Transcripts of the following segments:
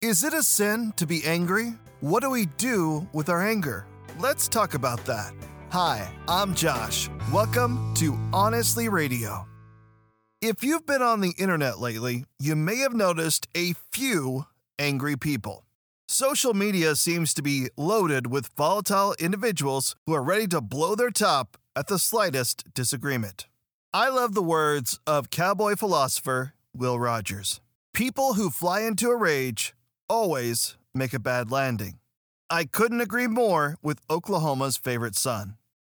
Is it a sin to be angry? What do we do with our anger? Let's talk about that. Hi, I'm Josh. Welcome to Honestly Radio. If you've been on the internet lately, you may have noticed a few angry people. Social media seems to be loaded with volatile individuals who are ready to blow their top at the slightest disagreement. I love the words of cowboy philosopher Will Rogers People who fly into a rage always make a bad landing. I couldn't agree more with Oklahoma's favorite son.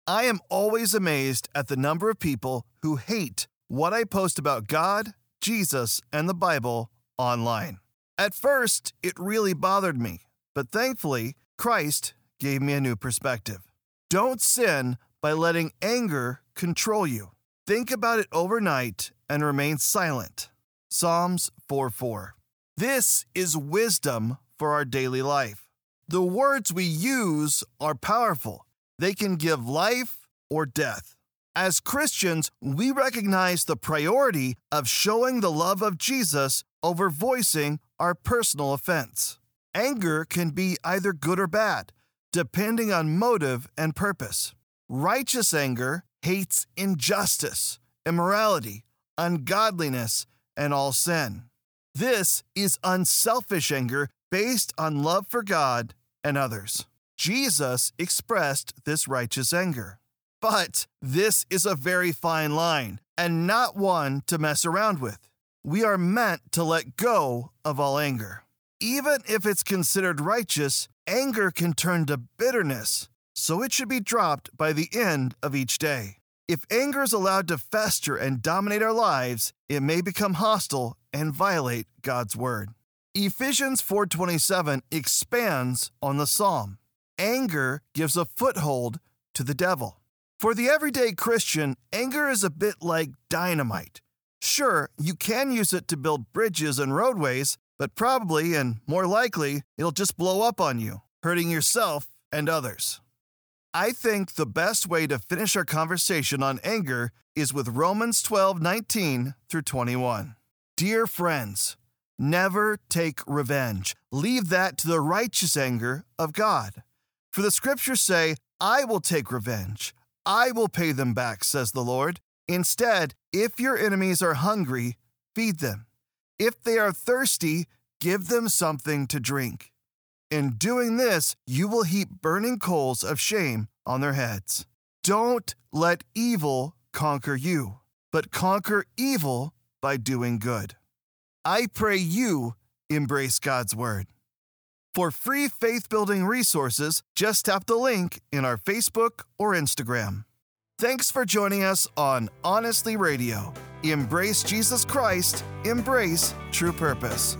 I am always amazed at the number of people who hate what I post about God, Jesus, and the Bible online. At first, it really bothered me, but thankfully, Christ gave me a new perspective. Don't sin by letting anger control you. Think about it overnight and remain silent. Psalms 4 4. This is wisdom for our daily life. The words we use are powerful, they can give life or death. As Christians, we recognize the priority of showing the love of Jesus over voicing our personal offense. Anger can be either good or bad, depending on motive and purpose. Righteous anger hates injustice, immorality, ungodliness, and all sin. This is unselfish anger based on love for God and others. Jesus expressed this righteous anger. But this is a very fine line and not one to mess around with. We are meant to let go of all anger. Even if it's considered righteous, anger can turn to bitterness, so it should be dropped by the end of each day. If anger is allowed to fester and dominate our lives, it may become hostile and violate God's word. Ephesians 4:27 expands on the psalm. Anger gives a foothold to the devil. For the everyday Christian, anger is a bit like dynamite. Sure, you can use it to build bridges and roadways, but probably and more likely, it'll just blow up on you, hurting yourself and others. I think the best way to finish our conversation on anger is with Romans 12:19 through 21. Dear friends, never take revenge. Leave that to the righteous anger of God. For the scriptures say, I will take revenge. I will pay them back, says the Lord. Instead, if your enemies are hungry, feed them. If they are thirsty, give them something to drink. In doing this, you will heap burning coals of shame on their heads. Don't let evil conquer you, but conquer evil by doing good. I pray you embrace God's Word. For free faith building resources, just tap the link in our Facebook or Instagram. Thanks for joining us on Honestly Radio. Embrace Jesus Christ, embrace true purpose.